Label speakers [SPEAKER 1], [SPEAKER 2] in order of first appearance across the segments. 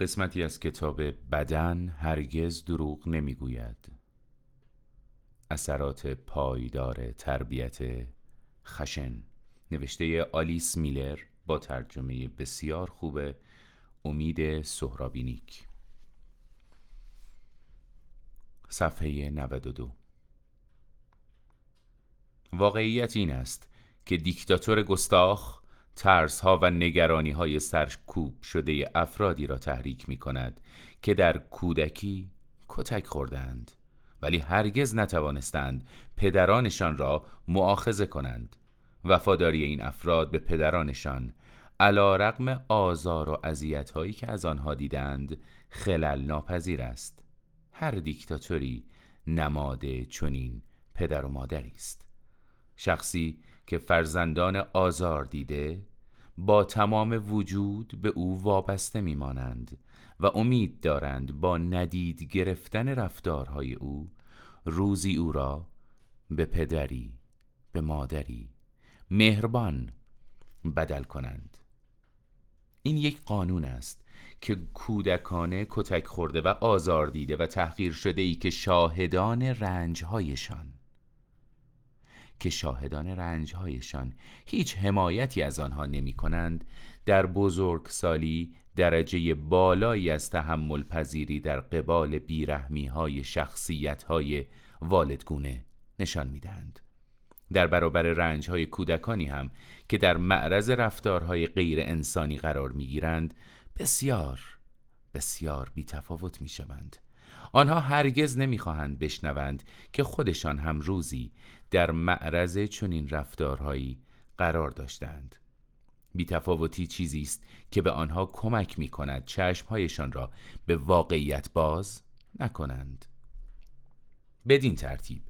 [SPEAKER 1] قسمتی از کتاب بدن هرگز دروغ نمی‌گوید. اثرات پایدار تربیت خشن. نوشته آلیس میلر با ترجمه بسیار خوب امید سهرابینیک. صفحه 92 واقعیت این است که دیکتاتور گستاخ ترس ها و نگرانی های سرکوب شده افرادی را تحریک می کند که در کودکی کتک خوردند ولی هرگز نتوانستند پدرانشان را معاخزه کنند. وفاداری این افراد به پدرانشان علا رقم آزار و عذیت هایی که از آنها دیدند خلل ناپذیر است. هر دیکتاتوری نماد چنین پدر و مادری است. شخصی که فرزندان آزار دیده با تمام وجود به او وابسته میمانند و امید دارند با ندید گرفتن رفتارهای او روزی او را به پدری به مادری مهربان بدل کنند. این یک قانون است که کودکانه کتک خورده و آزار دیده و تحقیر شده ای که شاهدان رنجهایشان. که شاهدان رنجهایشان هیچ حمایتی از آنها نمی کنند در بزرگسالی درجه بالایی از تحمل پذیری در قبال بیرحمی های شخصیت های والدگونه نشان می‌دهند. در برابر رنج های کودکانی هم که در معرض رفتارهای غیر انسانی قرار می گیرند بسیار بسیار بی تفاوت می شوند. آنها هرگز نمی‌خواهند بشنوند که خودشان هم روزی در معرض چنین رفتارهایی قرار داشتند. بیتفاوتی چیزی است که به آنها کمک می کند چشمهایشان را به واقعیت باز نکنند. بدین ترتیب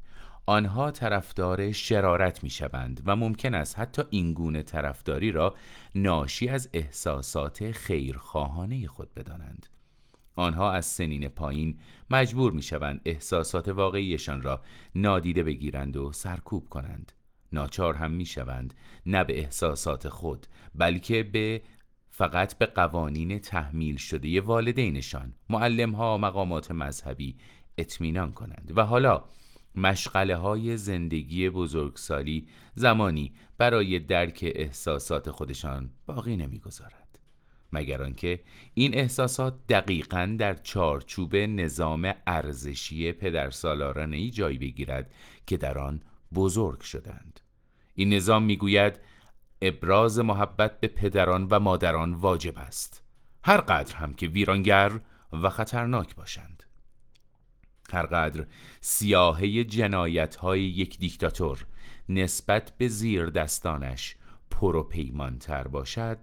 [SPEAKER 1] آنها طرفدار شرارت می شوند و ممکن است حتی این گونه طرفداری را ناشی از احساسات خیرخواهانه خود بدانند. آنها از سنین پایین مجبور می شوند احساسات واقعیشان را نادیده بگیرند و سرکوب کنند. ناچار هم می شوند نه به احساسات خود بلکه به فقط به قوانین تحمیل شده والدینشان معلم ها مقامات مذهبی اطمینان کنند. و حالا مشغله های زندگی بزرگسالی زمانی برای درک احساسات خودشان باقی نمی‌گذارد. مگر آنکه این احساسات دقیقا در چارچوب نظام ارزشی پدرسالارانه ای جای بگیرد که در آن بزرگ شدند. این نظام می‌گوید ابراز محبت به پدران و مادران واجب است. هر قدر هم که ویرانگر و خطرناک باشند. هر قدر سیاهه جنایت های یک دیکتاتور نسبت به زیر دستانش پر تر باشد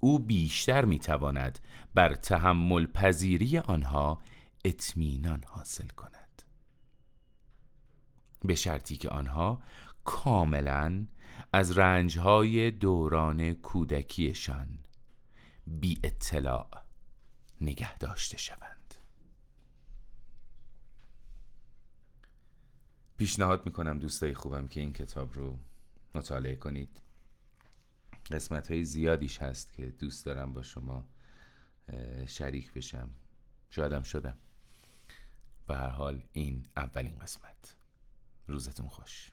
[SPEAKER 1] او بیشتر می‌تواند بر تحمل پذیری آنها اطمینان حاصل کند. به شرطی که آنها کاملا از رنجهای دوران کودکیشان بی اطلاع نگه داشته شوند. پیشنهاد می‌کنم دوستای خوبم که این کتاب رو مطالعه کنید. قسمت های زیادیش هست که دوست دارم با شما شریک بشم. شادم شدم. به هر حال این اولین قسمت. روزتون خوش.